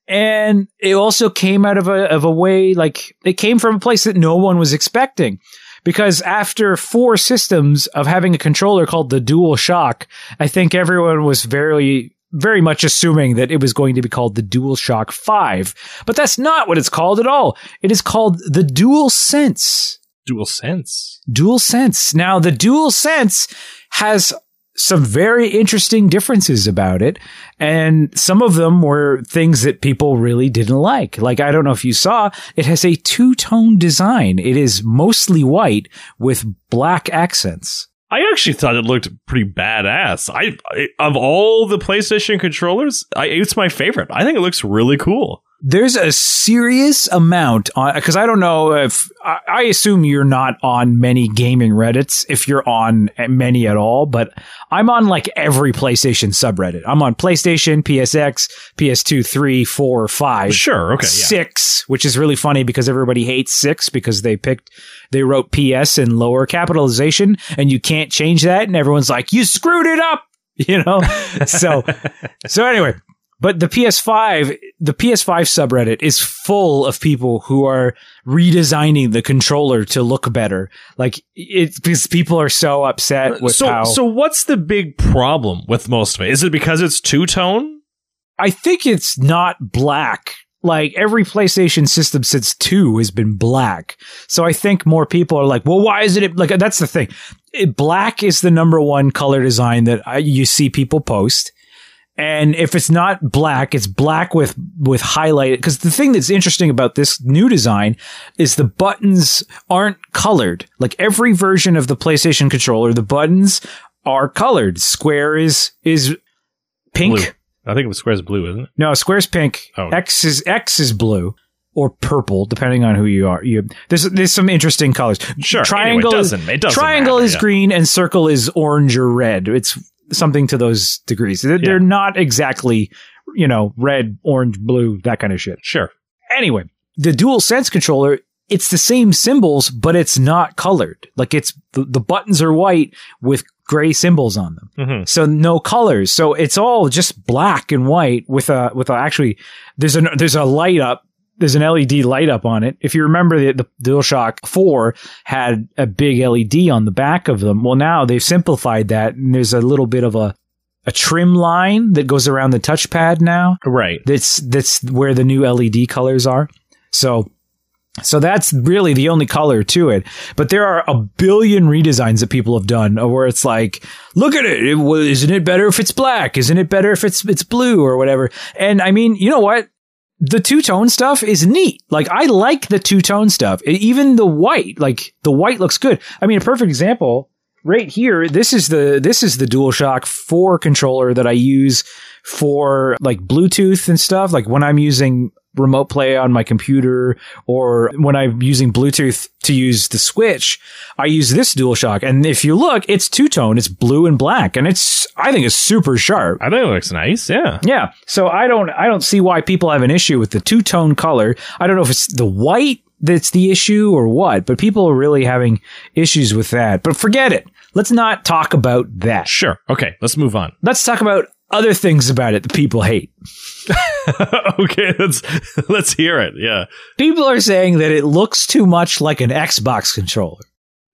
and it also came out of a of a way like it came from a place that no one was expecting because after four systems of having a controller called the Dual Shock, I think everyone was very very much assuming that it was going to be called the Dual Shock 5. But that's not what it's called at all. It is called the Dual Sense. Dual Sense. Dual Sense. Now, the Dual Sense has some very interesting differences about it. And some of them were things that people really didn't like. Like, I don't know if you saw, it has a two tone design. It is mostly white with black accents. I actually thought it looked pretty badass. I, I of all the PlayStation controllers, I, it's my favorite. I think it looks really cool there's a serious amount uh, on because I don't know if I, I, assume you're not on many gaming Reddits if you're on eh, many at all, but I'm on like every PlayStation subreddit. I'm on PlayStation, PSX, PS2, 3, 4, 5. Sure, okay. Yeah. 6, which is really funny because everybody hates 6 because they picked they wrote PS in lower capitalization and you can't change that and everyone's like you screwed it up, you know? so so anyway, but the PS5, the PS5 subreddit is full of people who are redesigning the controller to look better. Like it's because people are so upset with so, how. so what's the big problem with most of it? Is it because it's two tone? I think it's not black. Like every PlayStation system since two has been black. So I think more people are like, well, why isn't it like that's the thing. It, black is the number one color design that I, you see people post. And if it's not black, it's black with, with highlighted. Cause the thing that's interesting about this new design is the buttons aren't colored. Like every version of the PlayStation controller, the buttons are colored. Square is, is pink. Blue. I think it was square's blue, isn't it? No, square's pink. Oh. X is X is blue or purple, depending on who you are. You there's there's some interesting colors. Sure. Triangle Anyway, it is doesn't. It doesn't triangle matter, is yeah. green and circle is orange or red. It's something to those degrees. They're, they're not exactly you know red, orange, blue, that kind of shit. Sure. Anyway, the Dual Sense controller. It's the same symbols, but it's not colored. Like it's the, the buttons are white with gray symbols on them. hmm So no colors. So it's all just black and white with a with a actually there's a there's a light up. There's an LED light up on it. If you remember the, the DualShock 4 had a big LED on the back of them. Well now they've simplified that and there's a little bit of a a trim line that goes around the touchpad now. Right. That's that's where the new LED colors are. So so that's really the only color to it. But there are a billion redesigns that people have done where it's like, look at it. it well, isn't it better if it's black? Isn't it better if it's it's blue or whatever? And I mean, you know what? The two tone stuff is neat. Like I like the two tone stuff. Even the white, like the white looks good. I mean, a perfect example right here. This is the this is the DualShock 4 controller that I use for like Bluetooth and stuff. Like when I'm using remote play on my computer or when I'm using Bluetooth to use the Switch, I use this DualShock. And if you look, it's two tone. It's blue and black, and it's I think it's super sharp. I think it looks nice. Yeah. Yeah. So I don't I don't see why people have an issue with the two tone color. I don't know if it's the white that's the issue or what, but people are really having issues with that. But forget it. Let's not talk about that. Sure. Okay. Let's move on. Let's talk about other things about it that people hate. okay. Let's let's hear it. Yeah. People are saying that it looks too much like an Xbox controller.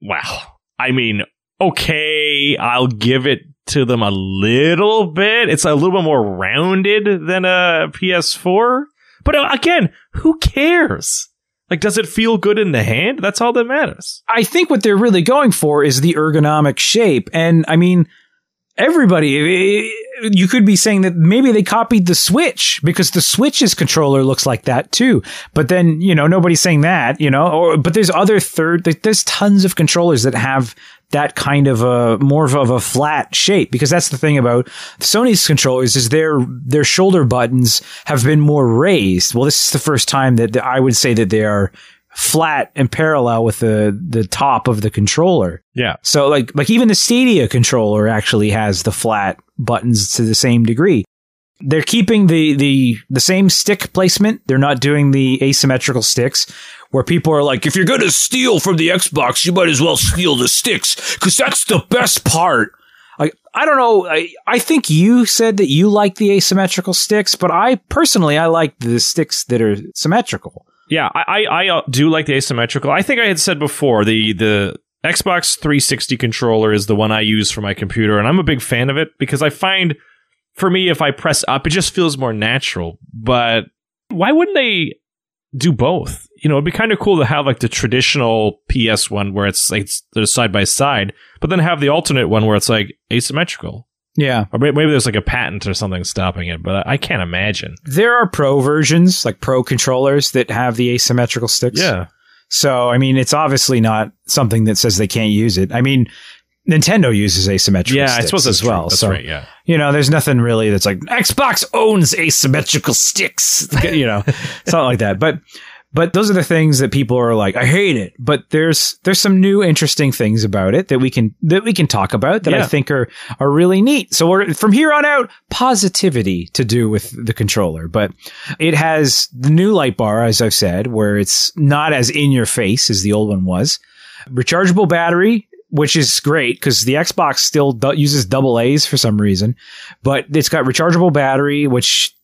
Wow. I mean, okay, I'll give it to them a little bit. It's a little bit more rounded than a PS4. But uh, again, who cares? Like, does it feel good in the hand? That's all that matters. I think what they're really going for is the ergonomic shape. And I mean, everybody, eh, you could be saying that maybe they copied the Switch because the Switch's controller looks like that too. But then, you know, nobody's saying that, you know, or, but there's other third, there's tons of controllers that have that kind of a more of a, flat shape because that's the thing about Sony's controllers is their their shoulder buttons have been more raised. Well, this is the first time that I would say that they are flat and parallel with the the top of the controller. Yeah. So like like even the Stadia controller actually has the flat buttons to the same degree. They're keeping the the the same stick placement. They're not doing the asymmetrical sticks where people are like if you're going to steal from the Xbox, you might as well steal the sticks cuz that's the best part. Like I don't know, I I think you said that you like the asymmetrical sticks, but I personally I like the sticks that are symmetrical. Yeah, I, I, I uh, do like the asymmetrical. I think I had said before the the Xbox 360 controller is the one I use for my computer, and I'm a big fan of it because I find for me if I press up, it just feels more natural. But why wouldn't they do both? You know, it'd be kind of cool to have like the traditional PS one where it's like it's, side by side, but then have the alternate one where it's like asymmetrical. Yeah. Or may- maybe there's like a patent or something stopping it, but I can't imagine. There are pro versions, like pro controllers that have the asymmetrical sticks. Yeah. So, I mean, it's obviously not something that says they can't use it. I mean, Nintendo uses asymmetrical Yeah, I sticks suppose as well. True. That's so, right. Yeah. you know, there's nothing really that's like Xbox owns asymmetrical sticks, you know, something like that. But, but those are the things that people are like, I hate it. But there's, there's some new interesting things about it that we can, that we can talk about that I think are, are really neat. So we're, from here on out, positivity to do with the controller, but it has the new light bar, as I've said, where it's not as in your face as the old one was. Rechargeable battery, which is great because the Xbox still do- uses double A's for some reason, but it's got rechargeable battery, which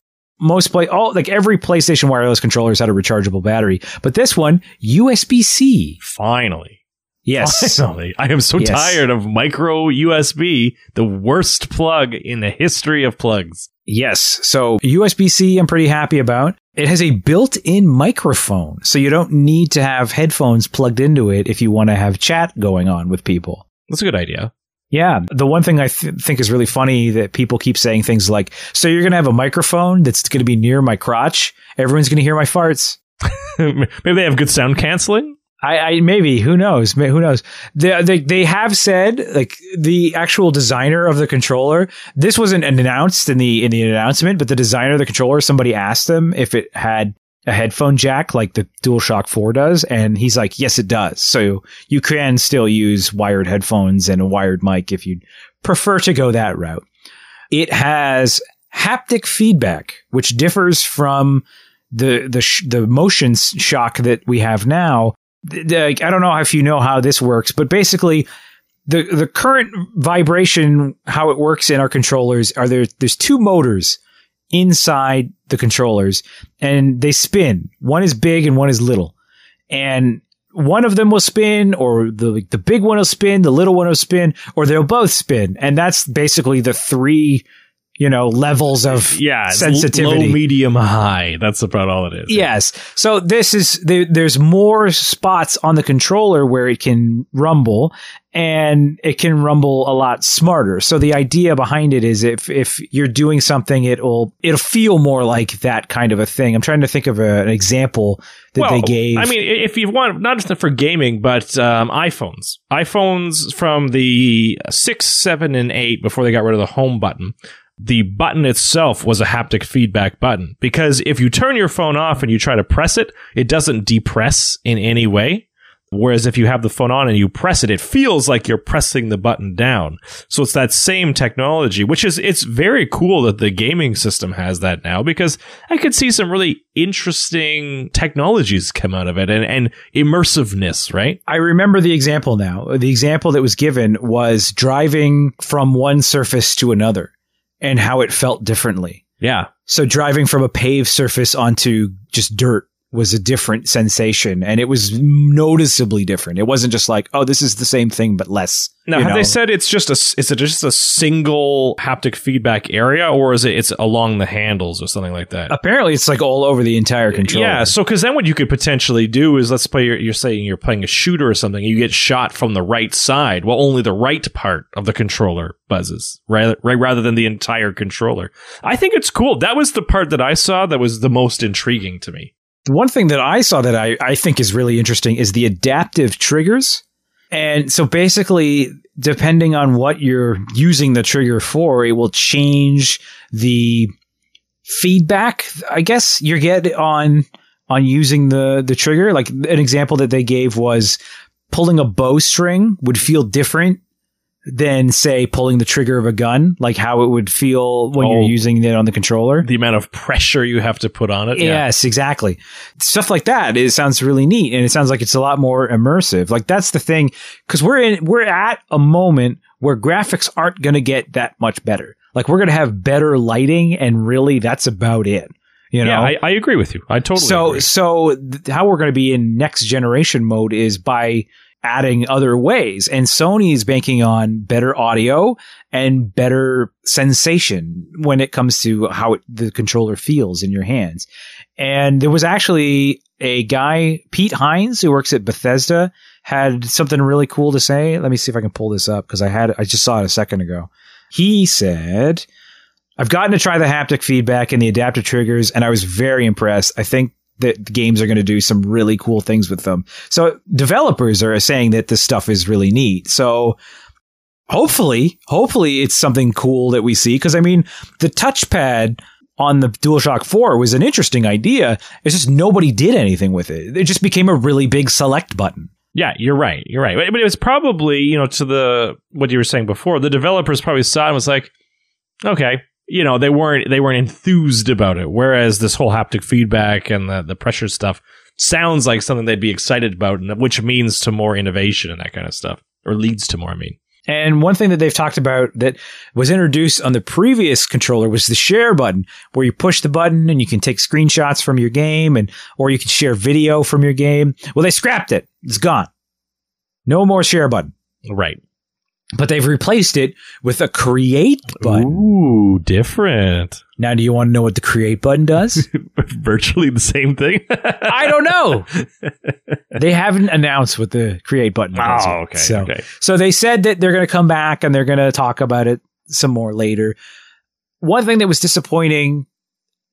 most play all like every PlayStation wireless controllers had a rechargeable battery, but this one USB C. Finally. Yes. Finally. I am so Yes. tired of micro USB, the worst plug in the history of plugs. Yes. So USB C, I'm pretty happy about. It has a built in microphone. So you don't need to have headphones plugged into it if you want to have chat going on with people. That's a good idea. Yeah. The one thing I th- think is really funny that people keep saying things like, so you're going to have a microphone that's going to be near my crotch. Everyone's going to hear my farts. Maybe they have good sound canceling. I, I maybe who knows who knows they, they they have said like the actual designer of the controller this wasn't announced in the in the announcement but the designer of the controller somebody asked them if it had a headphone jack like the DualShock 4 does and he's like yes it does. So you can still use wired headphones and a wired mic if you prefer to go that route. It has haptic feedback which differs from the the sh- the motion shock that we have now. I don't know if you know how this works, but basically the the current vibration how it works in our controllers are there there's two motors inside the controllers and they spin. One is big and one is little. And one of them will spin or the the big one will spin, the little one will spin or they'll both spin. And that's basically the three you know levels of Yeah, sensitivity low, medium, high. That's about all it is. Yes. So this is there, there's more spots on the controller where it can rumble and it can rumble a lot smarter. So the idea behind it is if if you're doing something it'll it'll feel more like that kind of a thing. I'm trying to think of a, an example that well, they gave. I mean, if you want, not just for gaming, but um, iPhones. iPhones from the 6, 7, and 8, before they got rid of the home button, the button itself was a haptic feedback button. Because if you turn your phone off and you try to press it, it doesn't depress in any way. Whereas if you have the phone on and you press it, it feels like you're pressing the button down. So it's that same technology, which is, it's very cool that the gaming system has that now because I could see some really interesting technologies come out of it and, and immersiveness, right? I remember the example now. The example that was given was driving from one surface to another and how it felt differently. Yeah. So driving from a paved surface onto just dirt was a different sensation and it was noticeably different. It wasn't just like, oh, this is the same thing but less. Now, have know? they said it's just a is it just a single haptic feedback area, or is it it's along the handles or something like that? Apparently it's like all over the entire controller. Yeah, so because then what you could potentially do is let's play. You're, you're saying you're playing a shooter or something. You get shot from the right side. Well, only the right part of the controller buzzes, rather right, rather than the entire controller. I think it's cool. That was the part that I saw that was the most intriguing to me. One thing that I saw that I, I think is really interesting is the adaptive triggers. And so basically, depending on what you're using the trigger for, it will change the feedback, I guess you get on on using the the trigger. Like an example that they gave was pulling a bowstring would feel different than say pulling the trigger of a gun, like how it would feel when Oh. you're using it on the controller. The amount of pressure you have to put on it. Yeah. Yes, exactly. Stuff like that. It sounds really neat, and it sounds like it's a lot more immersive. Like that's the thing, because we're in we're at a moment where graphics aren't going to get that much better. Like we're going to have better lighting, and really, that's about it. You know. Yeah, I, I agree with you. I totally so agree. so th- how we're going to be in next generation mode is by adding other ways and Sony is banking on better audio and better sensation when it comes to how it, the controller feels in your hands. And there was actually a guy, Pete Hines, who works at Bethesda, had something really cool to say. Let me see if I can pull this up because I had I just saw it a second ago. He said, I've gotten to try the haptic feedback and the adaptive triggers, and I was very impressed. I think that games are going to do some really cool things with them. So developers are saying that this stuff is really neat. So hopefully, hopefully it's something cool that we see. Cause I mean, the touchpad on the DualShock 4 was an interesting idea. It's just nobody did anything with it. It just became a really big select button. Yeah, you're right. You're right. But, but it was probably, you know, to the what you were saying before, the developers probably saw it and was like, okay, you know, they weren't they weren't enthused about it. Whereas this whole haptic feedback and the, the pressure stuff sounds like something they'd be excited about, and which means to more innovation and that kind of stuff. Or leads to more, I mean. And one thing that they've talked about that was introduced on the previous controller was the share button, where you push the button and you can take screenshots from your game and or you can share video from your game. Well, they scrapped it. It's gone. No more share button. Right. But they've replaced it with a create button. Ooh, different. Now, do you want to know what the create button does? Virtually the same thing. I don't know. they haven't announced what the create button oh, does. Oh, okay. So, okay. so they said that they're going to come back and they're going to talk about it some more later. One thing that was disappointing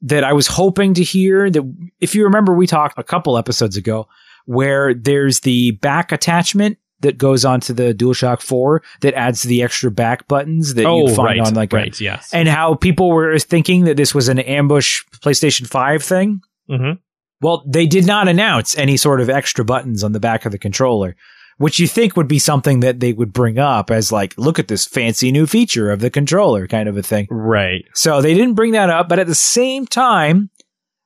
that I was hoping to hear that if you remember, we talked a couple episodes ago where there's the back attachment that goes onto the DualShock 4 that adds the extra back buttons that oh, you find right, on like a- right, yes. and how people were thinking that this was an ambush PlayStation 5 thing. Mhm. Well, they did not announce any sort of extra buttons on the back of the controller, which you think would be something that they would bring up as like, look at this fancy new feature of the controller kind of a thing. Right. So they didn't bring that up, but at the same time,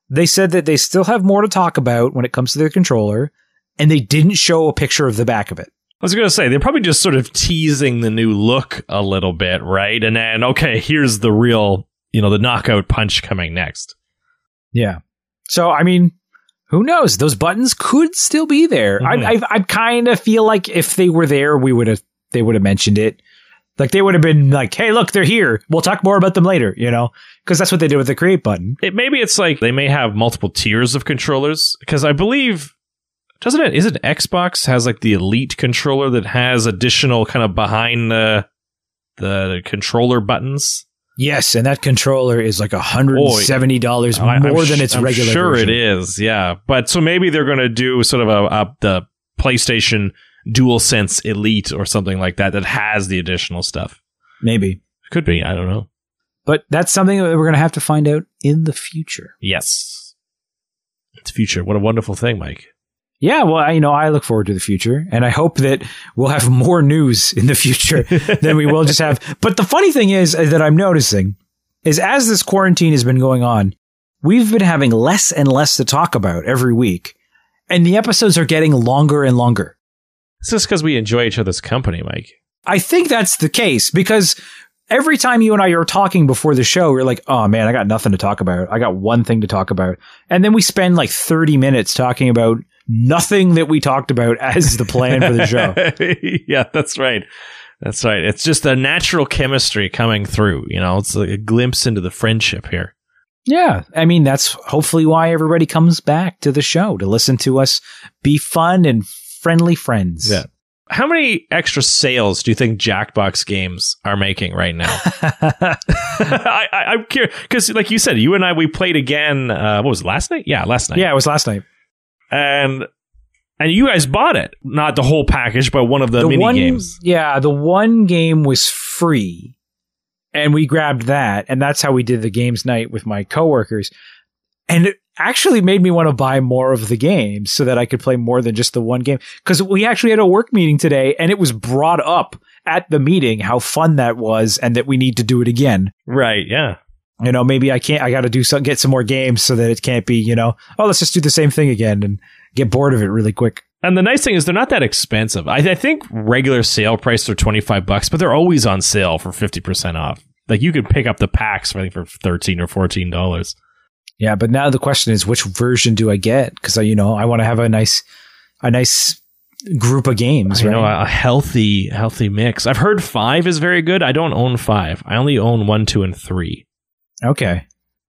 they said that they still have more to talk about when it comes to the controller, and they didn't show a picture of the back of it. I was going to say, they're probably just sort of teasing the new look a little bit, right? And then, okay, here's the real, you know, the knockout punch coming next. Yeah. So I mean, who knows? Those buttons could still be there. Mhm. I I, I kind of feel like if they were there, we would have they would have mentioned it. Like they would have been like, "Hey, look, they're here. We'll talk more about them later." You know, because that's what they did with the create button. It maybe it's like they may have multiple tiers of controllers because I believe doesn't it is it Xbox has like the elite controller that has additional kind of behind the the controller buttons. Yes, and that controller is like hundred and seventy dollars more I'm than its I'm regular. Sure, version. it is. Yeah, but so maybe they're going to do sort of a, a the PlayStation Dual Sense Elite or something like that that has the additional stuff. Maybe, Could be. I don't know. but that's something that we're going to have to find out in the future. Yes, it's future. What a wonderful thing, Mike. Yeah, well, I, you know, I look forward to the future, and I hope that we'll have more news in the future than we will just have. But the funny thing is uh, that I'm noticing is as this quarantine has been going on, we've been having less and less to talk about every week, and the episodes are getting longer and longer. It's just because we enjoy each other's company, Mike. I think that's the case because every time you and I are talking before the show, we're like, oh man, I got nothing to talk about. I got one thing to talk about. And then we spend like 30 minutes talking about nothing that we talked about as the plan for the show. yeah, that's right. That's right. It's just a natural chemistry coming through. You know, it's like a glimpse into the friendship here. Yeah. I mean, that's hopefully why everybody comes back to the show to listen to us be fun and friendly friends. Yeah. How many extra sales do you think Jackbox games are making right now? I, I, I'm curious because, like you said, you and I we played again. Uh, what was it, last night? Yeah, last night. yeah, it was last night. And and you guys bought it, not the whole package, but one of the, mini one, games. Yeah, the one game was free, and we grabbed that, and that's how we did the games night with my coworkers. And it actually made me want to buy more of the games so that I could play more than just the one game. Because we actually had a work meeting today, and it was brought up at the meeting how fun that was, and that we need to do it again. Right? Yeah. You know, maybe I can't. I got to do some, get some more games so that it can't be. You know, oh, let's just do the same thing again and get bored of it really quick. And the nice thing is they're not that expensive. I, I think regular sale price are twenty five bucks, but they're always on sale for fifty percent off. Like you could pick up the packs for I think for thirteen or fourteen dollars. Yeah, but now the question is, which version do I get? Because I, you know, I want to have a nice, a nice group of games, You right? know, a healthy, healthy mix. I've heard five is very good. I don't own five. I only own one, two, and three. Okay,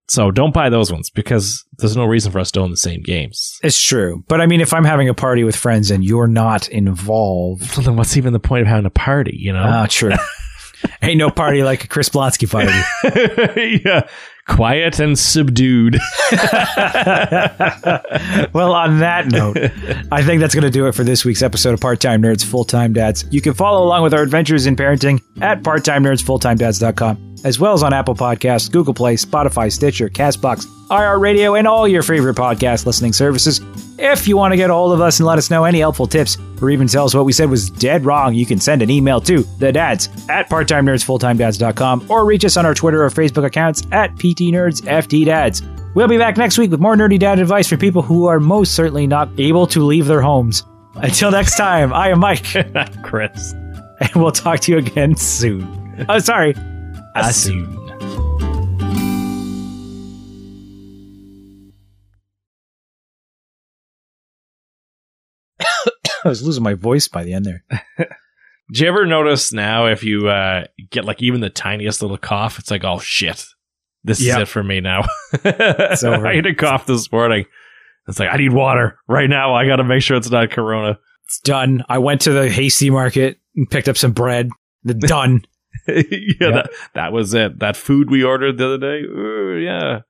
So don't buy those ones because there's no reason for us to own the same games. it's true. But I mean, if I'm having a party with friends and you're not involved, So then what's even the point of having a party, you know? ah, true. Ain't no party like a Chris Blonsky party. yeah. Quiet and subdued. well, on that note, I think that's going to do it for this week's episode of Part Time Nerds Full Time Dads. You can follow along with our adventures in parenting at parttimenerdsfulltimedads.com, as well as on Apple Podcasts, Google Play, Spotify, Stitcher, Castbox, iHeartRadio, and all your favorite podcast listening services. If you want to get a hold of us and let us know any helpful tips, or even tell us what we said was dead wrong, you can send an email to the dads at parttimenerdsfulltimedads.com or reach us on our Twitter or Facebook accounts at PTNerdsFTDads. We'll be back next week with more nerdy dad advice for people who are most certainly not able to leave their homes. Until next time, I am Mike. And I'm Chris. and we'll talk to you again soon. Oh, sorry. As soon. I was losing my voice by the end there. Do you ever notice now if you uh, get like even the tiniest little cough, it's like, oh shit, this Yep. is it for me now. I had a cough this morning. It's like I need water right now. I got to make sure it's not Corona. It's done. I went to the hasty market and picked up some bread. The done. yeah, That, that was it. That food we ordered the other day. ooh, yeah,